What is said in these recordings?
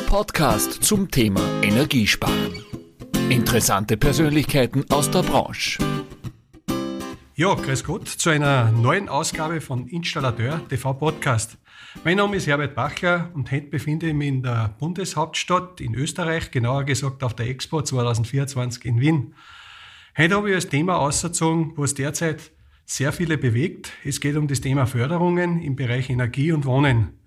Ihr Podcast zum Thema Energiesparen. Interessante Persönlichkeiten aus der Branche. Ja, grüß Gott zu einer neuen Ausgabe von Installateur TV Podcast. Mein Name ist Herbert Bachler und heute befinde ich mich in der Bundeshauptstadt in Österreich, genauer gesagt auf der Expo 2024 in Wien. Heute habe ich als Thema ausgezogen, was derzeit sehr viele bewegt. Es geht um das Thema Förderungen im Bereich Energie und Wohnen.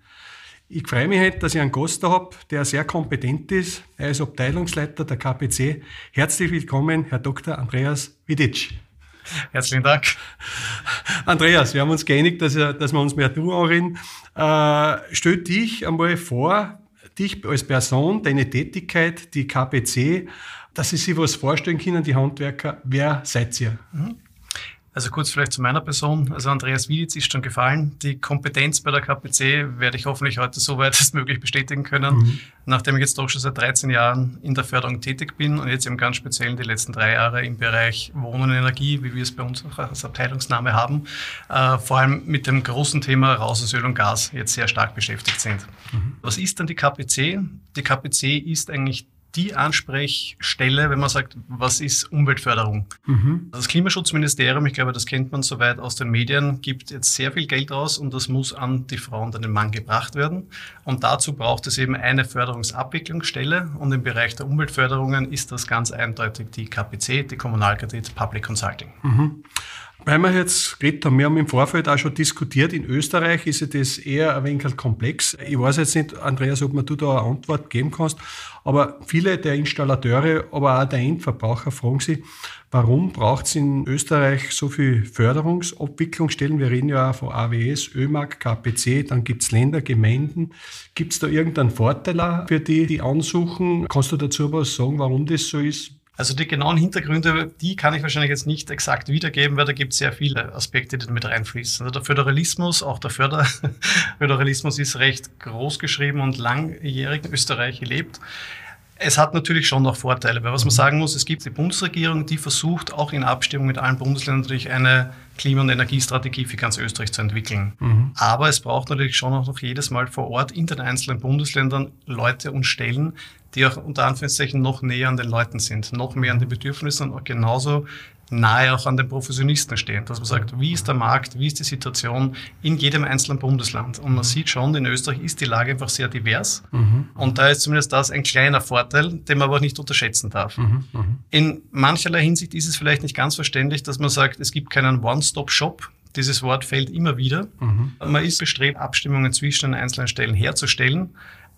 Ich freue mich heute, dass ich einen Gast da habe, der sehr kompetent ist. Er ist Abteilungsleiter der KPC. Herzlich willkommen, Herr Dr. Andreas Widic. Herzlichen Dank. Andreas, wir haben uns geeinigt, dass, dass wir uns mehr du anreden. Äh, stell dich einmal vor, dich als Person, deine Tätigkeit, die KPC, dass Sie sich was vorstellen können, die Handwerker. Wer seid ihr? Mhm. Also kurz vielleicht zu meiner Person. Also Andreas Wieditz ist schon gefallen. Die Kompetenz bei der KPC werde ich hoffentlich heute so weit als möglich bestätigen können, mhm. nachdem ich jetzt doch schon seit 13 Jahren in der Förderung tätig bin und jetzt eben ganz speziell die letzten drei Jahre im Bereich Wohnen und Energie, wie wir es bei uns auch als Abteilungsname haben, äh, vor allem mit dem großen Thema Raus aus Öl und Gas jetzt sehr stark beschäftigt sind. Mhm. Was ist dann die KPC? Die KPC ist eigentlich die Ansprechstelle, wenn man sagt, was ist Umweltförderung? Mhm. Das Klimaschutzministerium, ich glaube, das kennt man soweit aus den Medien, gibt jetzt sehr viel Geld aus und das muss an die Frau und an den Mann gebracht werden. Und dazu braucht es eben eine Förderungsabwicklungsstelle und im Bereich der Umweltförderungen ist das ganz eindeutig die KPC, die Kommunalkredit Public Consulting. Mhm. Weil wir jetzt geredet haben, wir haben im Vorfeld auch schon diskutiert, in Österreich ist das eher ein wenig komplex. Ich weiß jetzt nicht, Andreas, ob man du da eine Antwort geben kannst, aber viele der Installateure, aber auch der Endverbraucher fragen sich, warum braucht es in Österreich so viel Förderungsabwicklungsstellen? Wir reden ja auch von AWS, ÖMAG, KPC, dann gibt es Länder, Gemeinden. Gibt es da irgendeinen Vorteil für die, die ansuchen? Kannst du dazu was sagen, warum das so ist? Also die genauen Hintergründe, die kann ich wahrscheinlich jetzt nicht exakt wiedergeben, weil da gibt es sehr viele Aspekte, die mit reinfließen. Also der Föderalismus, auch der Förder Föderalismus ist recht groß geschrieben und langjährig in Österreich gelebt. Es hat natürlich schon noch Vorteile, weil was man sagen muss, es gibt die Bundesregierung, die versucht auch in Abstimmung mit allen Bundesländern natürlich eine Klima- und Energiestrategie für ganz Österreich zu entwickeln. Mhm. Aber es braucht natürlich schon auch noch jedes Mal vor Ort in den einzelnen Bundesländern Leute und Stellen, die auch unter Anführungszeichen noch näher an den Leuten sind, noch mehr an den Bedürfnissen und auch genauso nahe auch an den Professionisten stehen, dass man sagt, wie ist der Markt, wie ist die Situation in jedem einzelnen Bundesland. Und man sieht schon, in Österreich ist die Lage einfach sehr divers. Mhm. Und da ist zumindest das ein kleiner Vorteil, den man aber auch nicht unterschätzen darf. Mhm. Mhm. In mancherlei Hinsicht ist es vielleicht nicht ganz verständlich, dass man sagt, es gibt keinen One-Stop-Shop. Dieses Wort fällt immer wieder. Mhm. Man ist bestrebt, Abstimmungen zwischen den einzelnen Stellen herzustellen.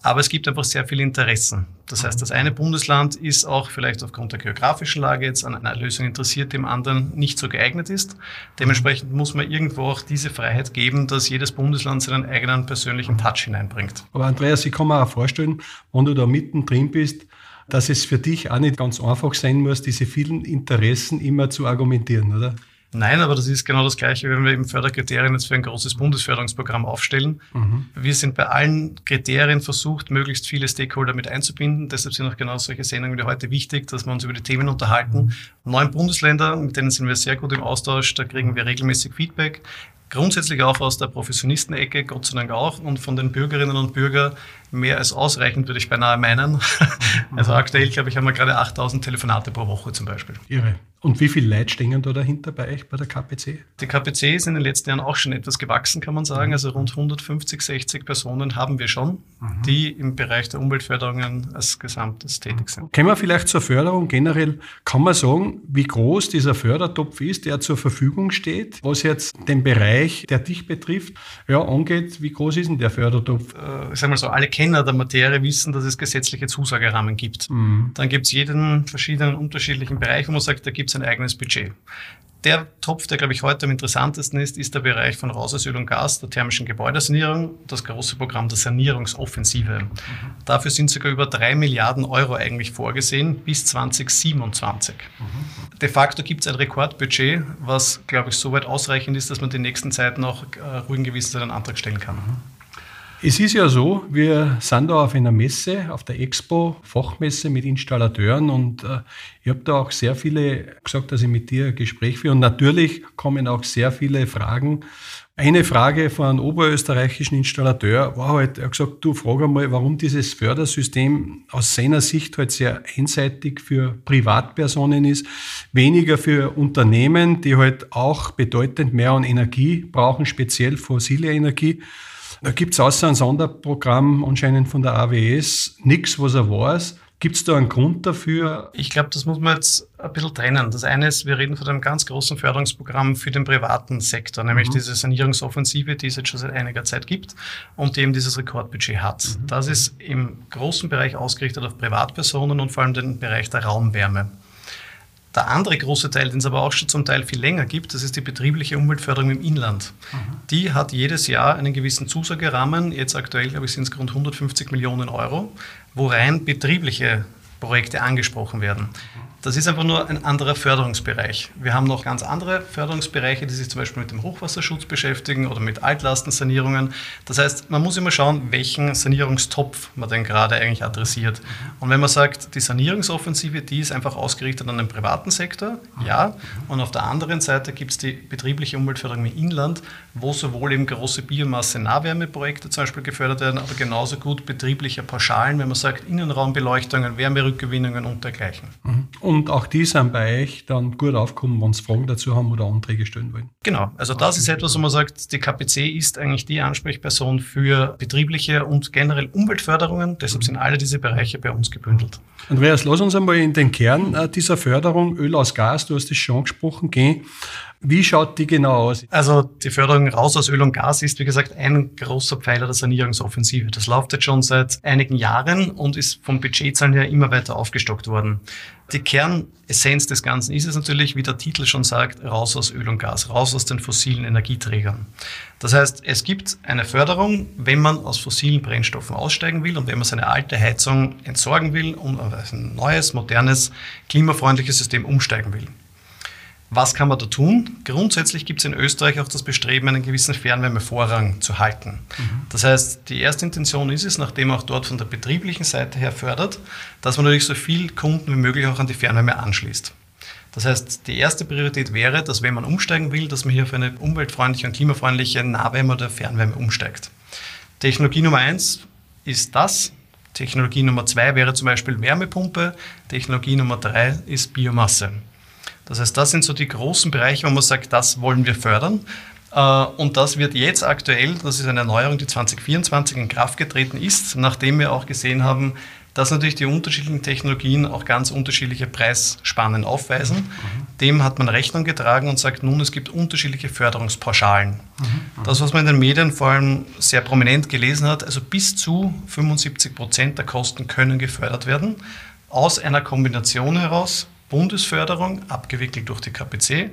Aber es gibt einfach sehr viele Interessen. Das heißt, das eine Bundesland ist auch vielleicht aufgrund der geografischen Lage jetzt an einer Lösung interessiert, dem anderen nicht so geeignet ist. Dementsprechend muss man irgendwo auch diese Freiheit geben, dass jedes Bundesland seinen eigenen persönlichen Touch hineinbringt. Aber Andreas, ich kann mir auch vorstellen, wenn du da mittendrin bist, dass es für dich auch nicht ganz einfach sein muss, diese vielen Interessen immer zu argumentieren, oder? Nein, aber das ist genau das Gleiche, wenn wir eben Förderkriterien jetzt für ein großes Bundesförderungsprogramm aufstellen. Mhm. Wir sind bei allen Kriterien versucht, möglichst viele Stakeholder mit einzubinden. Deshalb sind auch genau solche Sendungen wie heute wichtig, dass wir uns über die Themen unterhalten. Neun Bundesländer, mit denen sind wir sehr gut im Austausch, da kriegen wir regelmäßig Feedback. Grundsätzlich auch aus der Professionisten-Ecke, Gott sei Dank auch, und von den Bürgerinnen und Bürgern mehr als ausreichend, würde ich beinahe meinen. Also aktuell, glaube ich, haben wir gerade 8000 Telefonate pro Woche zum Beispiel. Irre. Und wie viele Leute stehen da dahinter bei euch bei der KPC? Die KPC ist in den letzten Jahren auch schon etwas gewachsen, kann man sagen. Also rund 150, 60 Personen haben wir schon, mhm. die im Bereich der Umweltförderungen als Gesamtes tätig sind. Kommen wir vielleicht zur Förderung generell. Kann man sagen, wie groß dieser Fördertopf ist, der zur Verfügung steht, was jetzt den Bereich, der dich betrifft, ja, angeht? Wie groß ist denn der Fördertopf? Äh, ich sage mal so, alle Kenner der Materie wissen, dass es gesetzliche Zusagerahmen gibt. Mhm. Dann gibt es jeden verschiedenen unterschiedlichen Bereich, wo man sagt, da gibt es ein eigenes Budget. Der Topf, der, glaube ich, heute am interessantesten ist, ist der Bereich von Raus aus Öl und Gas, der thermischen Gebäudesanierung, das große Programm der Sanierungsoffensive. Mhm. Dafür sind sogar über drei Milliarden Euro eigentlich vorgesehen bis 2027. Mhm. De facto gibt es ein Rekordbudget, was, glaube ich, soweit ausreichend ist, dass man die nächsten Zeit noch äh, ruhigen Gewissens einen Antrag stellen kann. Es ist ja so, wir sind da auf einer Messe, auf der Expo, Fachmesse mit Installateuren und äh, ich habe da auch sehr viele gesagt, dass ich mit dir ein Gespräch führe und natürlich kommen auch sehr viele Fragen, Eine Frage von einem oberösterreichischen Installateur war halt, er hat gesagt, du frag einmal, warum dieses Fördersystem aus seiner Sicht halt sehr einseitig für Privatpersonen ist, weniger für Unternehmen, die halt auch bedeutend mehr an Energie brauchen, speziell fossile Energie. Da gibt's außer ein Sonderprogramm anscheinend von der AWS nichts, was er weiß. Gibt es da einen Grund dafür? Ich glaube, das muss man jetzt ein bisschen trennen. Das eine ist, wir reden von einem ganz großen Förderungsprogramm für den privaten Sektor, nämlich mhm. diese Sanierungsoffensive, die es jetzt schon seit einiger Zeit gibt und die eben dieses Rekordbudget hat. Mhm. Das ist im großen Bereich ausgerichtet auf Privatpersonen und vor allem den Bereich der Raumwärme. Der andere große Teil, den es aber auch schon zum Teil viel länger gibt, das ist die betriebliche Umweltförderung im Inland. Mhm. Die hat jedes Jahr einen gewissen Zusagerahmen. Jetzt aktuell, glaube ich, sind es rund 150 Millionen Euro, wo rein betriebliche Projekte angesprochen werden. Das ist einfach nur ein anderer Förderungsbereich. Wir haben noch ganz andere Förderungsbereiche, die sich zum Beispiel mit dem Hochwasserschutz beschäftigen oder mit Altlastensanierungen. Das heißt, man muss immer schauen, welchen Sanierungstopf man denn gerade eigentlich adressiert. Und wenn man sagt, die Sanierungsoffensive, die ist einfach ausgerichtet an den privaten Sektor, ja. Und auf der anderen Seite gibt es die betriebliche Umweltförderung im Inland, wo sowohl eben große Biomasse-Nahwärmeprojekte zum Beispiel gefördert werden, aber genauso gut betriebliche Pauschalen, wenn man sagt, Innenraumbeleuchtungen, Wärmerückgewinnungen und dergleichen. Und und auch die sind bei euch dann gut aufgekommen, wenn sie Fragen dazu haben oder Anträge stellen wollen. Genau, also das ist etwas, wo man sagt, die KPC ist eigentlich die Ansprechperson für betriebliche und generell Umweltförderungen. Deshalb sind alle diese Bereiche bei uns gebündelt. Andreas, lass uns einmal in den Kern äh, dieser Förderung Öl aus Gas, du hast es schon angesprochen, gehen. Wie schaut die genau aus? Also die Förderung raus aus Öl und Gas ist, wie gesagt, ein großer Pfeiler der Sanierungsoffensive. Das läuft jetzt schon seit einigen Jahren und ist vom Budgetzahlen her immer weiter aufgestockt worden. Die Kernessenz des Ganzen ist es natürlich, wie der Titel schon sagt, raus aus Öl und Gas, raus aus den fossilen Energieträgern. Das heißt, es gibt eine Förderung, wenn man aus fossilen Brennstoffen aussteigen will und wenn man seine alte Heizung entsorgen will und auf ein neues, modernes, klimafreundliches System umsteigen will. Was kann man da tun? Grundsätzlich gibt es in Österreich auch das Bestreben, einen gewissen Fernwärmevorrang zu halten. Mhm. Das heißt, die erste Intention ist es, nachdem auch dort von der betrieblichen Seite her fördert, dass man natürlich so viel Kunden wie möglich auch an die Fernwärme anschließt. Das heißt, die erste Priorität wäre, dass wenn man umsteigen will, dass man hier auf eine umweltfreundliche und klimafreundliche Nahwärme oder Fernwärme umsteigt. Technologie Nummer eins ist das. Technologie Nummer zwei wäre zum Beispiel Wärmepumpe. Technologie Nummer drei ist Biomasse. Das heißt, das sind so die großen Bereiche, wo man sagt, das wollen wir fördern. Äh, und das wird jetzt aktuell, das ist eine Erneuerung, die 2024 in Kraft getreten ist, nachdem wir auch gesehen haben, dass natürlich die unterschiedlichen Technologien auch ganz unterschiedliche Preisspannen aufweisen. Mhm. Dem hat man Rechnung getragen und sagt, nun, es gibt unterschiedliche Förderungspauschalen. Mhm. Das, was man in den Medien vor allem sehr prominent gelesen hat, also bis zu 75 Prozent der Kosten können gefördert werden, aus einer Kombination heraus Bundesförderung, abgewickelt durch die KPC,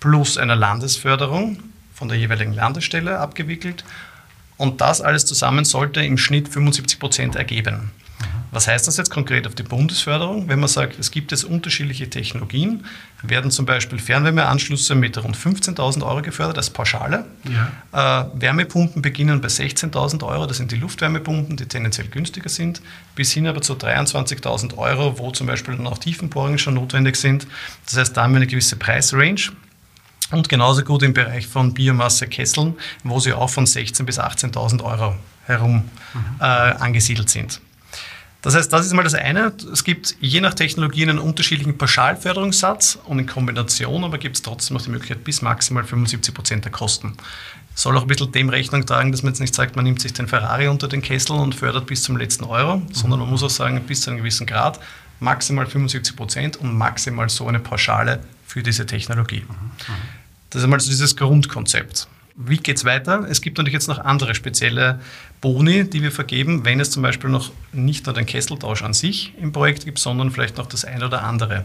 plus einer Landesförderung von der jeweiligen Landesstelle abgewickelt. Und das alles zusammen sollte im Schnitt 75 Prozent ergeben. Was heißt das jetzt konkret auf die Bundesförderung? Wenn man sagt, es gibt jetzt unterschiedliche Technologien, werden zum Beispiel Fernwärmeanschlüsse mit rund 15.000 Euro gefördert als Pauschale. Ja. Äh, Wärmepumpen beginnen bei 16.000 Euro, das sind die Luftwärmepumpen, die tendenziell günstiger sind, bis hin aber zu 23.000 Euro, wo zum Beispiel dann auch Tiefenbohrungen schon notwendig sind. Das heißt, da haben wir eine gewisse Preisrange. Und genauso gut im Bereich von Biomasse-Kesseln, wo sie auch von 16.000 bis 18.000 Euro herum mhm. äh, angesiedelt sind. Das heißt, das ist mal das eine. Es gibt je nach Technologie einen unterschiedlichen Pauschalförderungssatz und in Kombination aber gibt es trotzdem noch die Möglichkeit bis maximal 75 Prozent der Kosten. Soll auch ein bisschen dem Rechnung tragen, dass man jetzt nicht sagt, man nimmt sich den Ferrari unter den Kessel und fördert bis zum letzten Euro, mhm. sondern man muss auch sagen, bis zu einem gewissen Grad maximal 75 Prozent und maximal so eine Pauschale für diese Technologie. Mhm. Das ist einmal so dieses Grundkonzept. Wie geht es weiter? Es gibt natürlich jetzt noch andere spezielle Boni, die wir vergeben, wenn es zum Beispiel noch nicht nur den Kesseltausch an sich im Projekt gibt, sondern vielleicht noch das eine oder andere.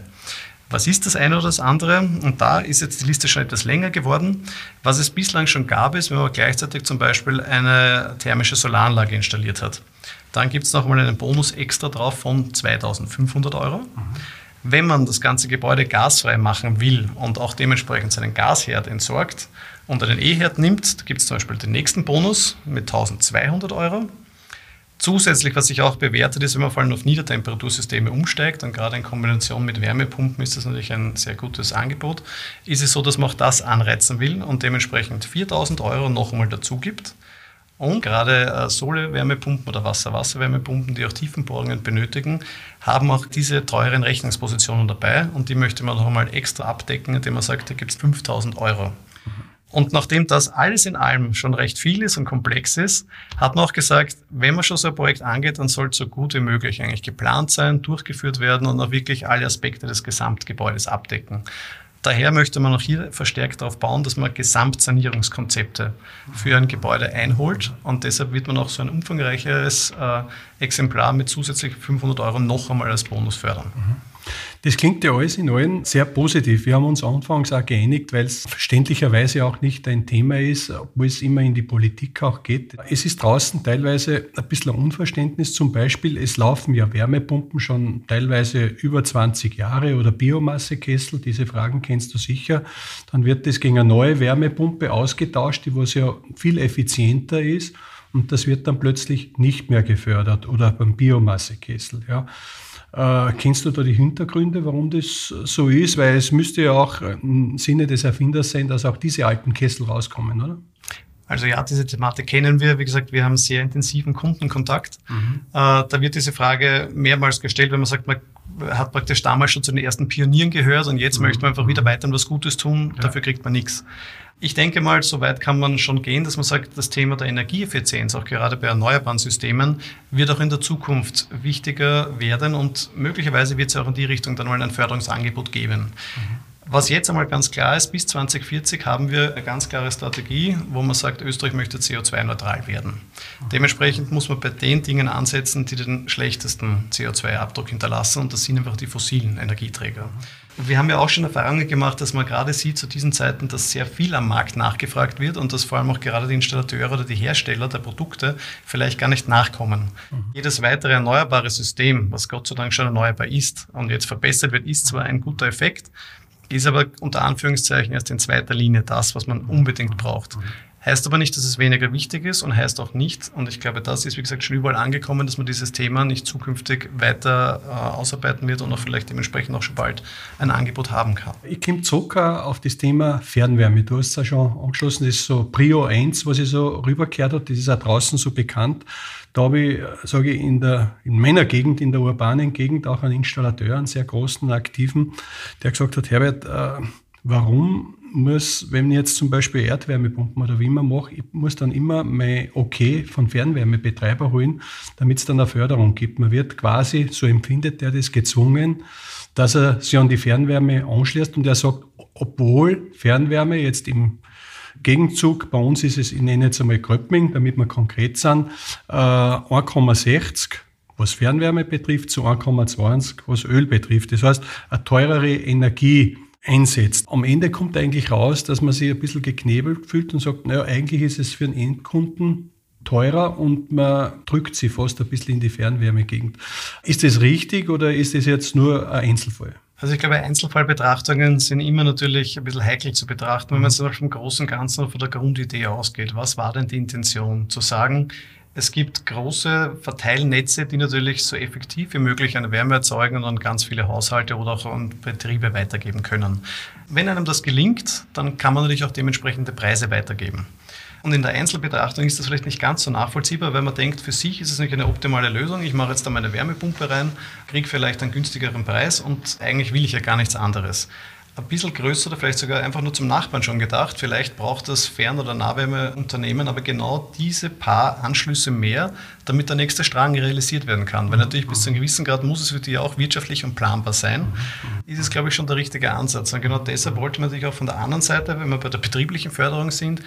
Was ist das eine oder das andere? Und da ist jetzt die Liste schon etwas länger geworden. Was es bislang schon gab, ist, wenn man gleichzeitig zum Beispiel eine thermische Solaranlage installiert hat. Dann gibt es nochmal einen Bonus extra drauf von 2500 Euro. Mhm. Wenn man das ganze Gebäude gasfrei machen will und auch dementsprechend seinen Gasherd entsorgt, und einen E-Herd nimmt, da gibt es zum Beispiel den nächsten Bonus mit 1200 Euro. Zusätzlich, was sich auch bewertet ist, wenn man vor allem auf Niedertemperatursysteme umsteigt, und gerade in Kombination mit Wärmepumpen ist das natürlich ein sehr gutes Angebot, ist es so, dass man auch das anreizen will und dementsprechend 4000 Euro noch einmal dazu gibt. Und gerade äh, Sohle-Wärmepumpen oder Wasser-Wasser-Wärmepumpen, die auch Tiefenbohrungen benötigen, haben auch diese teuren Rechnungspositionen dabei und die möchte man noch einmal extra abdecken, indem man sagt, da gibt es 5000 Euro. Und nachdem das alles in allem schon recht viel ist und komplex ist, hat man auch gesagt, wenn man schon so ein Projekt angeht, dann soll es so gut wie möglich eigentlich geplant sein, durchgeführt werden und auch wirklich alle Aspekte des Gesamtgebäudes abdecken. Daher möchte man auch hier verstärkt darauf bauen, dass man Gesamtsanierungskonzepte für ein Gebäude einholt. Und deshalb wird man auch so ein umfangreicheres äh, Exemplar mit zusätzlich 500 Euro noch einmal als Bonus fördern. Mhm. Das klingt ja alles in allem sehr positiv. Wir haben uns anfangs auch geeinigt, weil es verständlicherweise auch nicht ein Thema ist, wo es immer in die Politik auch geht. Es ist draußen teilweise ein bisschen Unverständnis. Zum Beispiel, es laufen ja Wärmepumpen schon teilweise über 20 Jahre oder Biomassekessel. Diese Fragen kennst du sicher. Dann wird das gegen eine neue Wärmepumpe ausgetauscht, die was ja viel effizienter ist. Und das wird dann plötzlich nicht mehr gefördert oder beim Biomassekessel. Ja. Äh, kennst du da die Hintergründe, warum das so ist? Weil es müsste ja auch im Sinne des Erfinders sein, dass auch diese alten Kessel rauskommen, oder? Also ja, diese Thematik kennen wir. Wie gesagt, wir haben sehr intensiven Kundenkontakt. Mhm. Äh, da wird diese Frage mehrmals gestellt, wenn man sagt, man hat praktisch damals schon zu den ersten Pionieren gehört und jetzt mhm. möchte man einfach wieder weiter was Gutes tun, ja. dafür kriegt man nichts. Ich denke mal, so weit kann man schon gehen, dass man sagt, das Thema der Energieeffizienz, auch gerade bei erneuerbaren Systemen, wird auch in der Zukunft wichtiger werden und möglicherweise wird es auch in die Richtung dann mal ein Förderungsangebot geben. Mhm. Was jetzt einmal ganz klar ist, bis 2040 haben wir eine ganz klare Strategie, wo man sagt, Österreich möchte CO2-neutral werden. Dementsprechend muss man bei den Dingen ansetzen, die den schlechtesten CO2-Abdruck hinterlassen und das sind einfach die fossilen Energieträger. Wir haben ja auch schon Erfahrungen gemacht, dass man gerade sieht zu diesen Zeiten, dass sehr viel am Markt nachgefragt wird und dass vor allem auch gerade die Installateure oder die Hersteller der Produkte vielleicht gar nicht nachkommen. Mhm. Jedes weitere erneuerbare System, was Gott sei Dank schon erneuerbar ist und jetzt verbessert wird, ist zwar ein guter Effekt, ist aber unter Anführungszeichen erst in zweiter Linie das, was man unbedingt braucht. Heißt aber nicht, dass es weniger wichtig ist und heißt auch nicht, und ich glaube, das ist, wie gesagt, schon überall angekommen, dass man dieses Thema nicht zukünftig weiter äh, ausarbeiten wird und auch vielleicht dementsprechend auch schon bald ein Angebot haben kann. Ich komme zurück auf das Thema Fernwärme. Du hast es ja schon angeschlossen, das ist so Prio 1, was ich so rübergekehrt habe, das ist auch draußen so bekannt. Da habe ich, sage ich, in, der, in meiner Gegend, in der urbanen Gegend, auch einen Installateur, einen sehr großen, aktiven, der gesagt hat, Herbert, äh, warum muss, wenn ich jetzt zum Beispiel Erdwärmepumpen oder wie immer mache, ich muss dann immer mein Okay von Fernwärmebetreiber holen, damit es dann eine Förderung gibt. Man wird quasi, so empfindet er das, gezwungen, dass er sich an die Fernwärme anschließt und er sagt, obwohl Fernwärme jetzt im Gegenzug, bei uns ist es, ich nenne jetzt einmal Gröppming, damit wir konkret sind, äh, 1,60 was Fernwärme betrifft, zu 1,20 was Öl betrifft. Das heißt, eine teurere Energie einsetzt. Am Ende kommt eigentlich raus, dass man sich ein bisschen geknebelt fühlt und sagt, naja, eigentlich ist es für den Endkunden teurer und man drückt sie fast ein bisschen in die Fernwärmegegend. Ist das richtig oder ist das jetzt nur ein Einzelfall? Also ich glaube, Einzelfallbetrachtungen sind immer natürlich ein bisschen heikel zu betrachten, wenn man jetzt vom großen Ganzen von der Grundidee ausgeht. Was war denn die Intention? Zu sagen, es gibt große Verteilnetze, die natürlich so effektiv wie möglich eine Wärme erzeugen und an ganz viele Haushalte oder auch an Betriebe weitergeben können. Wenn einem das gelingt, dann kann man natürlich auch dementsprechende Preise weitergeben. Und in der Einzelbetrachtung ist das vielleicht nicht ganz so nachvollziehbar, weil man denkt, für sich ist es nicht eine optimale Lösung. Ich mache jetzt da meine Wärmepumpe rein, kriege vielleicht einen günstigeren Preis und eigentlich will ich ja gar nichts anderes ein bisschen größer oder vielleicht sogar einfach nur zum Nachbarn schon gedacht. Vielleicht braucht das Fern- oder Nahwärmeunternehmen aber genau diese paar Anschlüsse mehr, damit der nächste Strang realisiert werden kann. Weil natürlich bis zu einem gewissen Grad muss es für die auch wirtschaftlich und planbar sein. Ist es, glaube ich, schon der richtige Ansatz. Und genau deshalb wollte man sich auch von der anderen Seite, wenn wir bei der betrieblichen Förderung sind,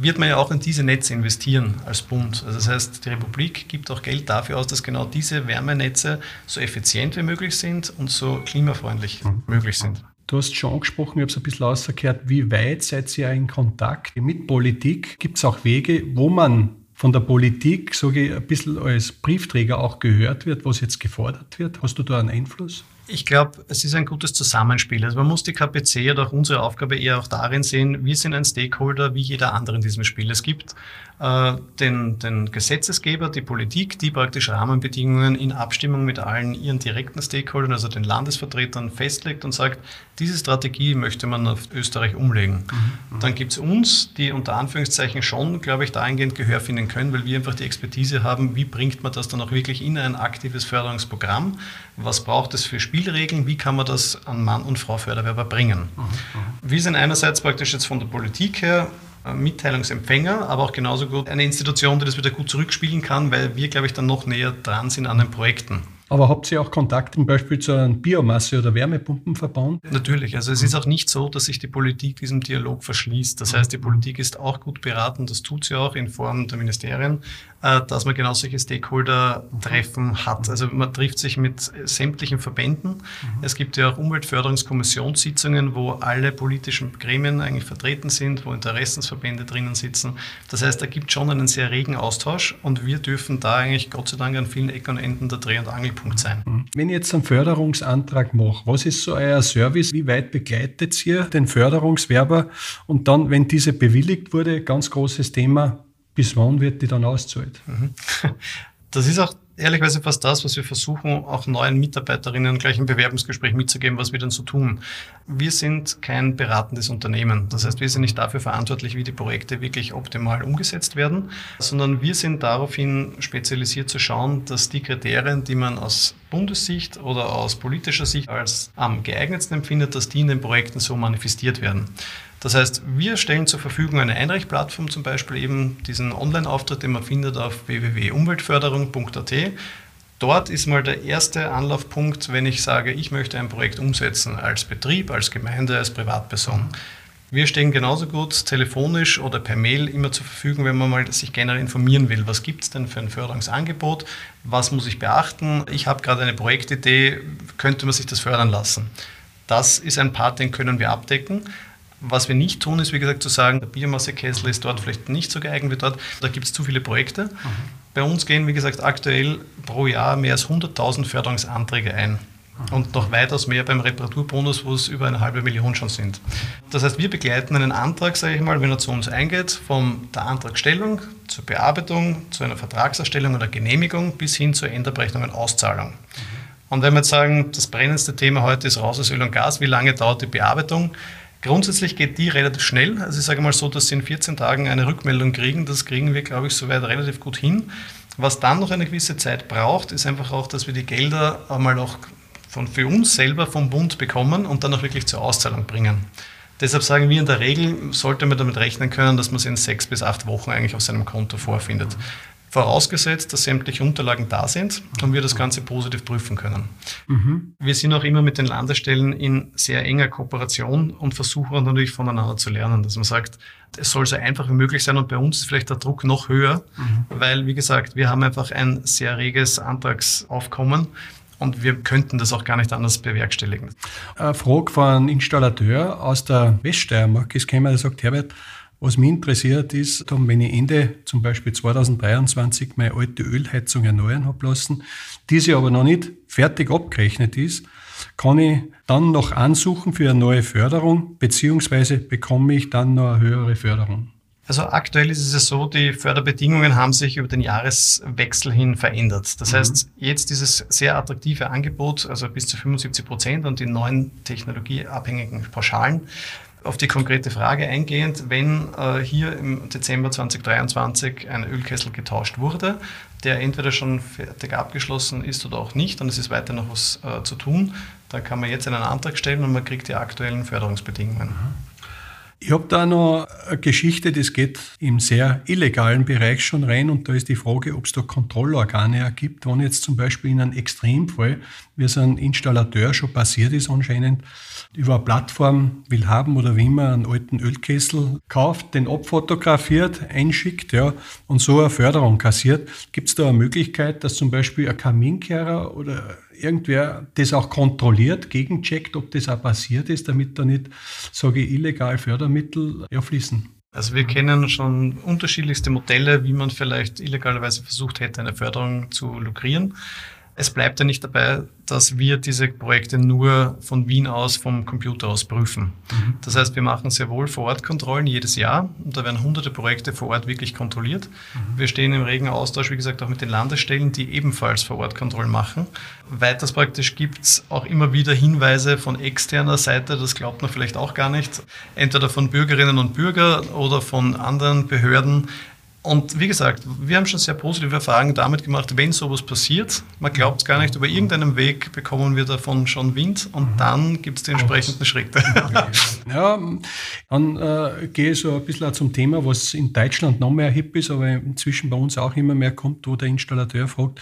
wird man ja auch in diese Netze investieren als Bund. Also das heißt, die Republik gibt auch Geld dafür aus, dass genau diese Wärmenetze so effizient wie möglich sind und so klimafreundlich mhm. möglich sind. Du hast schon angesprochen, ich habe es ein bisschen ausgekehrt, wie weit seid ihr in Kontakt mit Politik? Gibt es auch Wege, wo man von der Politik, sage ich, ein bisschen als Briefträger auch gehört wird, was jetzt gefordert wird? Hast du da einen Einfluss? Ich glaube, es ist ein gutes Zusammenspiel. Also man muss die KPC oder auch unsere Aufgabe eher auch darin sehen, wir sind ein Stakeholder wie jeder andere in diesem Spiel. Es gibt äh, den, den Gesetzesgeber, die Politik, die praktisch Rahmenbedingungen in Abstimmung mit allen ihren direkten Stakeholdern, also den Landesvertretern, festlegt und sagt, diese Strategie möchte man auf Österreich umlegen. Mhm. Dann gibt es uns, die unter Anführungszeichen schon, glaube ich, dahingehend Gehör finden können, weil wir einfach die Expertise haben, wie bringt man das dann auch wirklich in ein aktives Förderungsprogramm, was braucht es für Spielregeln, wie kann man das an Mann und Frau Förderwerber bringen. Mhm. Wir sind einerseits praktisch jetzt von der Politik her äh, Mitteilungsempfänger, aber auch genauso gut eine Institution, die das wieder gut zurückspielen kann, weil wir, glaube ich, dann noch näher dran sind an den Projekten. Aber habt ihr auch Kontakt zum Beispiel zu einem Biomasse- oder Wärmepumpenverband? Natürlich. Also es ist auch nicht so, dass sich die Politik diesem Dialog verschließt. Das heißt, die Politik ist auch gut beraten, das tut sie auch in Form der Ministerien, äh, dass man genau solche Stakeholder-Treffen hat. Also man trifft sich mit sämtlichen Verbänden. Mhm. Es gibt ja auch Umweltförderungskommissionssitzungen, wo alle politischen Gremien eigentlich vertreten sind, wo Interessensverbände drinnen sitzen. Das heißt, da gibt schon einen sehr regen Austausch und wir dürfen da eigentlich Gott sei Dank an vielen Ecken und Enden der Dreh- und Angelpunkt sein. Mhm. Wenn ich jetzt einen Förderungsantrag mache, was ist so euer Service? Wie weit begleitet ihr den Förderungswerber? Und dann, wenn diese bewilligt wurde, ganz großes Thema, bis wann wird die dann auszahlt? Mhm. Das ist auch ehrlicherweise fast das, was wir versuchen, auch neuen Mitarbeiterinnen gleich im Bewerbungsgespräch mitzugeben, was wir dann so tun. Wir sind kein beratendes Unternehmen. Das heißt, wir sind nicht dafür verantwortlich, wie die Projekte wirklich optimal umgesetzt werden, sondern wir sind daraufhin spezialisiert zu schauen, dass die Kriterien, die man aus Bundessicht oder aus politischer Sicht als am geeignetsten empfindet, dass die in den Projekten so manifestiert werden. Das heißt, wir stellen zur Verfügung eine Einreichplattform, zum Beispiel eben diesen Online-Auftritt, den man findet auf www.umweltförderung.at. Dort ist mal der erste Anlaufpunkt, wenn ich sage, ich möchte ein Projekt umsetzen als Betrieb, als Gemeinde, als Privatperson. Wir stehen genauso gut telefonisch oder per Mail immer zur Verfügung, wenn man mal sich generell informieren will. Was gibt es denn für ein Förderungsangebot? Was muss ich beachten? Ich habe gerade eine Projektidee, könnte man sich das fördern lassen? Das ist ein Part, den können wir abdecken. Was wir nicht tun, ist, wie gesagt, zu sagen, der Biomassekessel ist dort vielleicht nicht so geeignet wie dort. Da gibt es zu viele Projekte. Mhm. Bei uns gehen, wie gesagt, aktuell pro Jahr mehr als 100.000 Förderungsanträge ein. Mhm. Und noch weitaus mehr beim Reparaturbonus, wo es über eine halbe Million schon sind. Das heißt, wir begleiten einen Antrag, sage ich mal, wenn er zu uns eingeht, von der Antragstellung zur Bearbeitung, zu einer Vertragserstellung oder Genehmigung bis hin zur Endabrechnung und Auszahlung. Mhm. Und wenn wir jetzt sagen, das brennendste Thema heute ist raus aus Öl und Gas, wie lange dauert die Bearbeitung? Grundsätzlich geht die relativ schnell. Also ich sage mal so, dass Sie in 14 Tagen eine Rückmeldung kriegen. Das kriegen wir, glaube ich, soweit relativ gut hin. Was dann noch eine gewisse Zeit braucht, ist einfach auch, dass wir die Gelder einmal auch von, für uns selber vom Bund bekommen und dann auch wirklich zur Auszahlung bringen. Deshalb sagen wir in der Regel, sollte man damit rechnen können, dass man es in sechs bis acht Wochen eigentlich auf seinem Konto vorfindet vorausgesetzt, dass sämtliche Unterlagen da sind und wir das Ganze positiv prüfen können. Mhm. Wir sind auch immer mit den Landesstellen in sehr enger Kooperation und versuchen natürlich voneinander zu lernen, dass man sagt, es soll so einfach wie möglich sein und bei uns ist vielleicht der Druck noch höher, mhm. weil, wie gesagt, wir haben einfach ein sehr reges Antragsaufkommen und wir könnten das auch gar nicht anders bewerkstelligen. Eine Frage von einem Installateur aus der Weststeiermark ist gekommen, der sagt, Herbert, was mich interessiert ist, wenn ich Ende zum Beispiel 2023 meine alte Ölheizung erneuern habe lassen, diese aber noch nicht fertig abgerechnet ist, kann ich dann noch ansuchen für eine neue Förderung, beziehungsweise bekomme ich dann noch eine höhere Förderung? Also aktuell ist es so, die Förderbedingungen haben sich über den Jahreswechsel hin verändert. Das mhm. heißt, jetzt dieses sehr attraktive Angebot, also bis zu 75 Prozent und die neuen technologieabhängigen Pauschalen, auf die konkrete Frage eingehend, wenn äh, hier im Dezember 2023 ein Ölkessel getauscht wurde, der entweder schon fertig abgeschlossen ist oder auch nicht und es ist weiter noch was äh, zu tun, dann kann man jetzt einen Antrag stellen und man kriegt die aktuellen Förderungsbedingungen. Mhm. Ich habe da noch eine Geschichte, das geht im sehr illegalen Bereich schon rein und da ist die Frage, ob es da Kontrollorgane gibt. Wenn jetzt zum Beispiel in einem Extremfall, wie es ein Installateur schon passiert ist anscheinend, über eine Plattform will haben oder wie immer einen alten Ölkessel kauft, den abfotografiert, einschickt ja, und so eine Förderung kassiert, gibt es da eine Möglichkeit, dass zum Beispiel ein Kaminkehrer oder irgendwer das auch kontrolliert, gegencheckt, ob das auch passiert ist, damit da nicht, sage ich, illegal Fördermittel ja, fließen. Also wir kennen schon unterschiedlichste Modelle, wie man vielleicht illegalerweise versucht hätte, eine Förderung zu lukrieren. Es bleibt ja nicht dabei, dass wir diese Projekte nur von Wien aus, vom Computer aus prüfen. Mhm. Das heißt, wir machen sehr wohl Vorortkontrollen jedes Jahr und da werden hunderte Projekte vor Ort wirklich kontrolliert. Mhm. Wir stehen im regen Austausch, wie gesagt, auch mit den Landesstellen, die ebenfalls Vorortkontrollen machen. Weiters praktisch gibt es auch immer wieder Hinweise von externer Seite, das glaubt man vielleicht auch gar nicht, entweder von Bürgerinnen und Bürgern oder von anderen Behörden, und wie gesagt, wir haben schon sehr positive Erfahrungen damit gemacht, wenn sowas passiert, man glaubt es gar nicht, über irgendeinen Weg bekommen wir davon schon Wind und mhm. dann gibt es die entsprechenden Schritte. Ja, dann äh, gehe ich so ein bisschen zum Thema, was in Deutschland noch mehr hip ist, aber inzwischen bei uns auch immer mehr kommt, wo der Installateur fragt,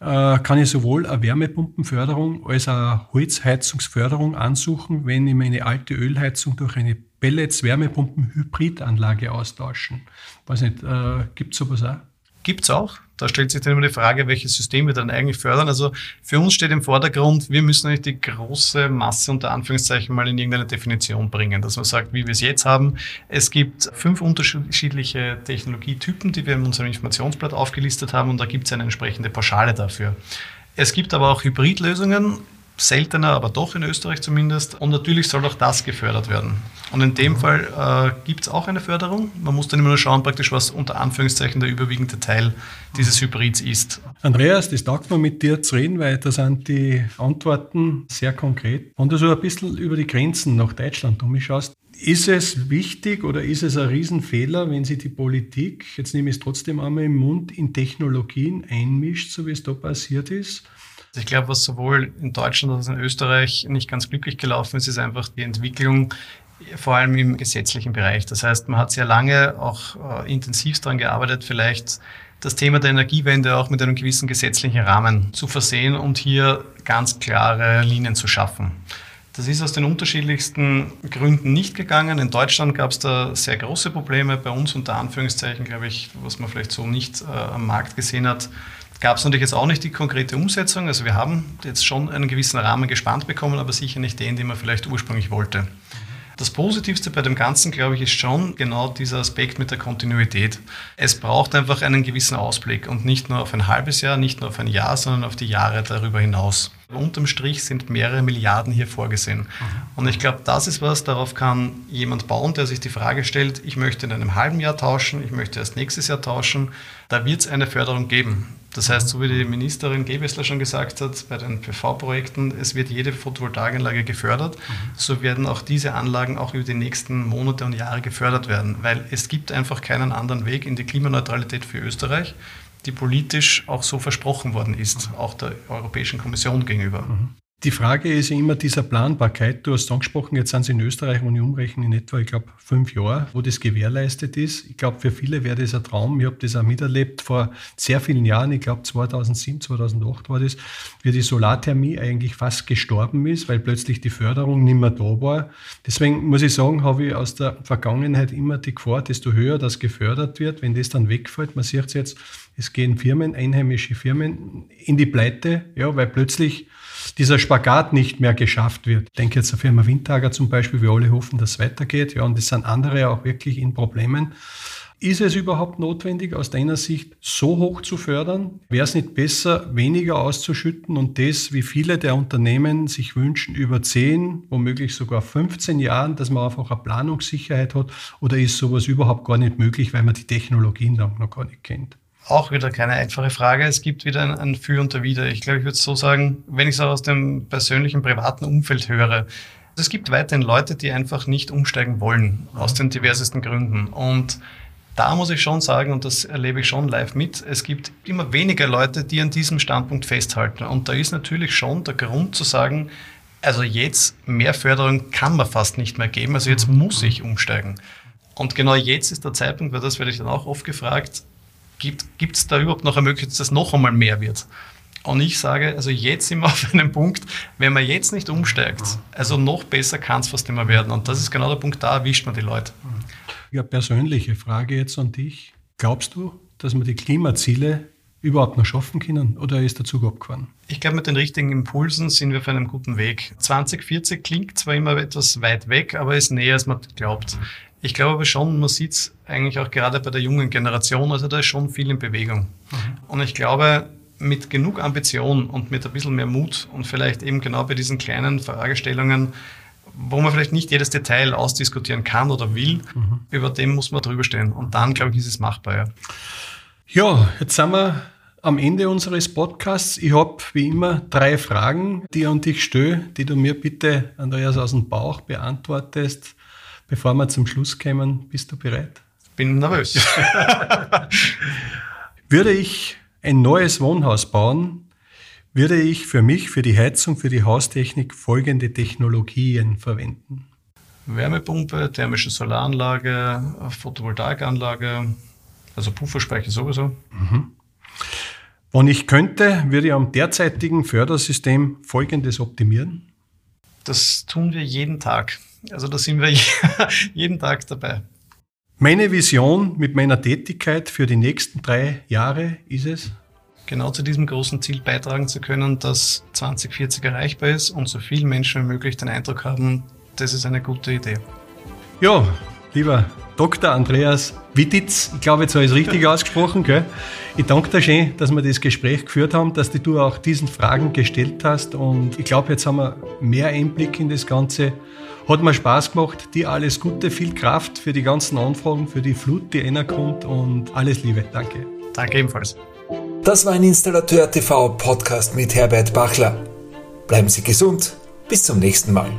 äh, kann ich sowohl eine Wärmepumpenförderung als eine Holzheizungsförderung ansuchen, wenn ich meine alte Ölheizung durch eine Pellets Wärmepumpen Hybridanlage austauschen. Weiß nicht, äh, gibt es sowas auch? Gibt es auch. Da stellt sich dann immer die Frage, welches System wir dann eigentlich fördern. Also für uns steht im Vordergrund, wir müssen nicht die große Masse unter Anführungszeichen mal in irgendeine Definition bringen, dass man sagt, wie wir es jetzt haben. Es gibt fünf unterschiedliche Technologietypen, die wir in unserem Informationsblatt aufgelistet haben und da gibt es eine entsprechende Pauschale dafür. Es gibt aber auch Hybridlösungen seltener, aber doch in Österreich zumindest. Und natürlich soll auch das gefördert werden. Und in dem mhm. Fall äh, gibt es auch eine Förderung. Man muss dann immer nur schauen, praktisch, was unter Anführungszeichen der überwiegende Teil dieses Hybrids ist. Andreas, das taugt mir mit dir zu reden, weil da sind die Antworten sehr konkret. Wenn du so ein bisschen über die Grenzen nach Deutschland umschaust, ist es wichtig oder ist es ein Riesenfehler, wenn sich die Politik, jetzt nehme ich es trotzdem einmal im Mund, in Technologien einmischt, so wie es da passiert ist? Also ich glaube, was sowohl in Deutschland als auch in Österreich nicht ganz glücklich gelaufen ist, ist einfach die Entwicklung vor allem im gesetzlichen Bereich. Das heißt, man hat sehr lange auch äh, intensiv daran gearbeitet, vielleicht das Thema der Energiewende auch mit einem gewissen gesetzlichen Rahmen zu versehen und hier ganz klare Linien zu schaffen. Das ist aus den unterschiedlichsten Gründen nicht gegangen. In Deutschland gab es da sehr große Probleme. Bei uns unter Anführungszeichen, glaube ich, was man vielleicht so nicht äh, am Markt gesehen hat, gab es natürlich jetzt auch nicht die konkrete Umsetzung. Also wir haben jetzt schon einen gewissen Rahmen gespannt bekommen, aber sicher nicht den, den man vielleicht ursprünglich wollte. Das Positivste bei dem Ganzen, glaube ich, ist schon genau dieser Aspekt mit der Kontinuität. Es braucht einfach einen gewissen Ausblick und nicht nur auf ein halbes Jahr, nicht nur auf ein Jahr, sondern auf die Jahre darüber hinaus. Unterm Strich sind mehrere Milliarden hier vorgesehen. Und ich glaube, das ist was, darauf kann jemand bauen, der sich die Frage stellt, ich möchte in einem halben Jahr tauschen, ich möchte erst nächstes Jahr tauschen. Da wird es eine Förderung geben. Das heißt, so wie die Ministerin Gebessler schon gesagt hat, bei den PV-Projekten, es wird jede Photovoltaikanlage gefördert, mhm. so werden auch diese Anlagen auch über die nächsten Monate und Jahre gefördert werden, weil es gibt einfach keinen anderen Weg in die Klimaneutralität für Österreich, die politisch auch so versprochen worden ist, auch der Europäischen Kommission gegenüber. Mhm. Die Frage ist immer dieser Planbarkeit. Du hast angesprochen, jetzt sind sie in Österreich, wenn ich umrechne, in etwa, ich glaube, fünf Jahre, wo das gewährleistet ist. Ich glaube, für viele wäre das ein Traum. Ich habe das auch miterlebt vor sehr vielen Jahren. Ich glaube, 2007, 2008 war das, wie die Solarthermie eigentlich fast gestorben ist, weil plötzlich die Förderung nicht mehr da war. Deswegen muss ich sagen, habe ich aus der Vergangenheit immer die Gefahr, desto höher das gefördert wird, wenn das dann wegfällt. Man sieht es jetzt, es gehen Firmen, einheimische Firmen in die Pleite, ja, weil plötzlich dieser Spagat nicht mehr geschafft wird. Ich denke jetzt auf Firma Windtager zum Beispiel, wir alle hoffen, dass es weitergeht. Ja, und es sind andere auch wirklich in Problemen. Ist es überhaupt notwendig, aus deiner Sicht so hoch zu fördern? Wäre es nicht besser, weniger auszuschütten und das, wie viele der Unternehmen sich wünschen, über 10, womöglich sogar 15 Jahren, dass man einfach eine Planungssicherheit hat? Oder ist sowas überhaupt gar nicht möglich, weil man die Technologien dann noch gar nicht kennt? Auch wieder keine einfache Frage. Es gibt wieder ein, ein Für und ein Wider. Ich glaube, ich würde so sagen, wenn ich es auch aus dem persönlichen, privaten Umfeld höre, es gibt weiterhin Leute, die einfach nicht umsteigen wollen, aus den diversesten Gründen. Und da muss ich schon sagen, und das erlebe ich schon live mit, es gibt immer weniger Leute, die an diesem Standpunkt festhalten. Und da ist natürlich schon der Grund zu sagen, also jetzt mehr Förderung kann man fast nicht mehr geben, also jetzt muss ich umsteigen. Und genau jetzt ist der Zeitpunkt, weil das werde ich dann auch oft gefragt, gibt es da überhaupt noch eine Möglichkeit, dass das noch einmal mehr wird? Und ich sage, also jetzt sind wir auf einem Punkt, wenn man jetzt nicht umsteigt, also noch besser kann es fast immer werden. Und das ist genau der Punkt, da erwischt man die Leute. Ja, persönliche Frage jetzt an dich. Glaubst du, dass wir die Klimaziele überhaupt noch schaffen können oder ist der Zug abgefahren? Ich glaube, mit den richtigen Impulsen sind wir auf einem guten Weg. 2040 klingt zwar immer etwas weit weg, aber ist näher, als man glaubt. Ich glaube aber schon, man sieht es eigentlich auch gerade bei der jungen Generation, also da ist schon viel in Bewegung. Mhm. Und ich glaube, mit genug Ambition und mit ein bisschen mehr Mut und vielleicht eben genau bei diesen kleinen Fragestellungen, wo man vielleicht nicht jedes Detail ausdiskutieren kann oder will, mhm. über dem muss man drüber stehen. Und dann, glaube ich, ist es machbar. Ja, ja jetzt sind wir am Ende unseres Podcasts. Ich habe wie immer drei Fragen, die ich an dich stelle, die du mir bitte, Andreas, aus dem Bauch beantwortest. Bevor wir zum Schluss kommen, bist du bereit? Bin nervös. Würde ich ein neues Wohnhaus bauen, würde ich für mich, für die Heizung, für die Haustechnik folgende Technologien verwenden. Wärmepumpe, thermische Solaranlage, Photovoltaikanlage, also Pufferspeicher sowieso. Mhm. Wenn ich könnte, würde ich am derzeitigen Fördersystem Folgendes optimieren. Das tun wir jeden Tag. Also da sind wir jeden Tag dabei. Meine Vision mit meiner Tätigkeit für die nächsten drei Jahre ist es, genau zu diesem großen Ziel beitragen zu können, dass 2040 erreichbar ist und so viele Menschen wie möglich den Eindruck haben, das ist eine gute Idee. Ja, lieber Dr. Andreas Wittitz, ich glaube, jetzt habe ich es richtig ausgesprochen. Gell? Ich danke dir schön, dass wir das Gespräch geführt haben, dass du auch diesen Fragen gestellt hast und ich glaube, jetzt haben wir mehr Einblick in das Ganze. Hat mir Spaß gemacht. Dir alles Gute, viel Kraft für die ganzen Anfragen, für die Flut, die einer kommt und alles Liebe. Danke. Danke ebenfalls. Das war ein Installateur TV Podcast mit Herbert Bachler. Bleiben Sie gesund. Bis zum nächsten Mal.